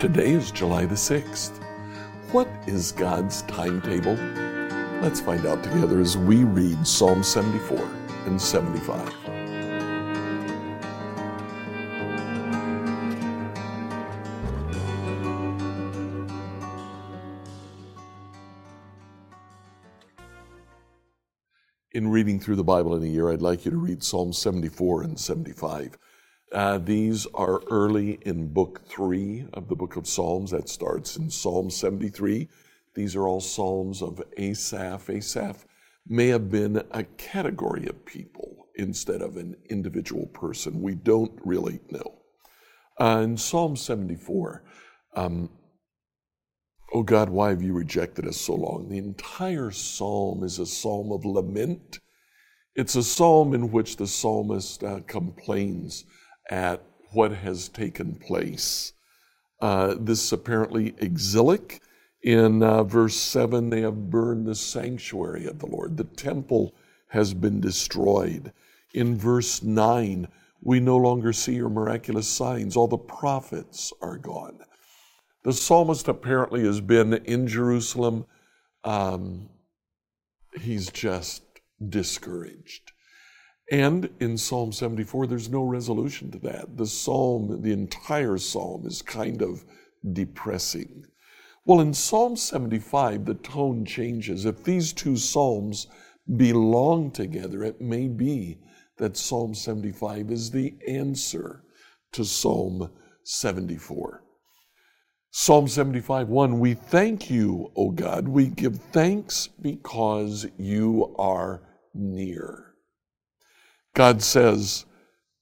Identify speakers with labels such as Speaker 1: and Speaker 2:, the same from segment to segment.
Speaker 1: Today is July the 6th. What is God's timetable? Let's find out together as we read Psalm 74 and 75. In reading through the Bible in a year, I'd like you to read Psalm 74 and 75. Uh, these are early in book three of the book of Psalms. That starts in Psalm 73. These are all Psalms of Asaph. Asaph may have been a category of people instead of an individual person. We don't really know. Uh, in Psalm 74, um, Oh God, why have you rejected us so long? The entire psalm is a psalm of lament. It's a psalm in which the psalmist uh, complains at what has taken place. Uh, this is apparently exilic. In uh, verse 7, they have burned the sanctuary of the Lord. The temple has been destroyed. In verse 9, we no longer see your miraculous signs. All the prophets are gone. The psalmist apparently has been in Jerusalem. Um, he's just discouraged. And in Psalm 74, there's no resolution to that. The psalm, the entire psalm, is kind of depressing. Well, in Psalm 75, the tone changes. If these two psalms belong together, it may be that Psalm 75 is the answer to Psalm 74. Psalm 75 1 We thank you, O God. We give thanks because you are near. God says,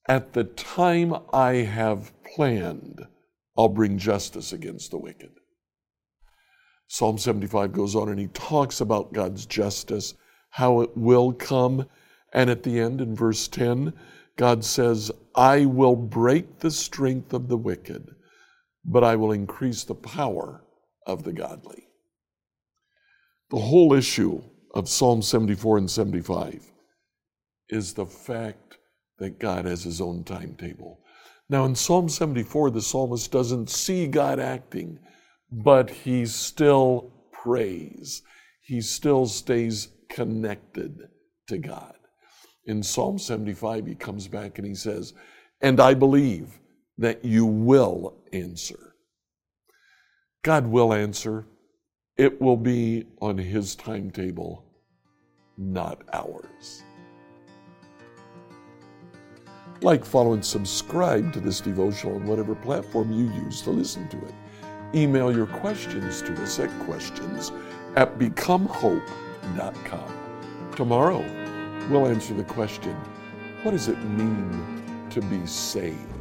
Speaker 1: At the time I have planned, I'll bring justice against the wicked. Psalm 75 goes on and he talks about God's justice, how it will come. And at the end, in verse 10, God says, I will break the strength of the wicked, but I will increase the power of the godly. The whole issue of Psalm 74 and 75 is the fact that God has his own timetable. Now, in Psalm 74, the psalmist doesn't see God acting, but he still prays. He still stays connected to God. In Psalm 75, he comes back and he says, And I believe that you will answer. God will answer. It will be on his timetable, not ours. Like, follow, and subscribe to this devotional on whatever platform you use to listen to it. Email your questions to us at questions at becomehope.com. Tomorrow, we'll answer the question what does it mean to be saved?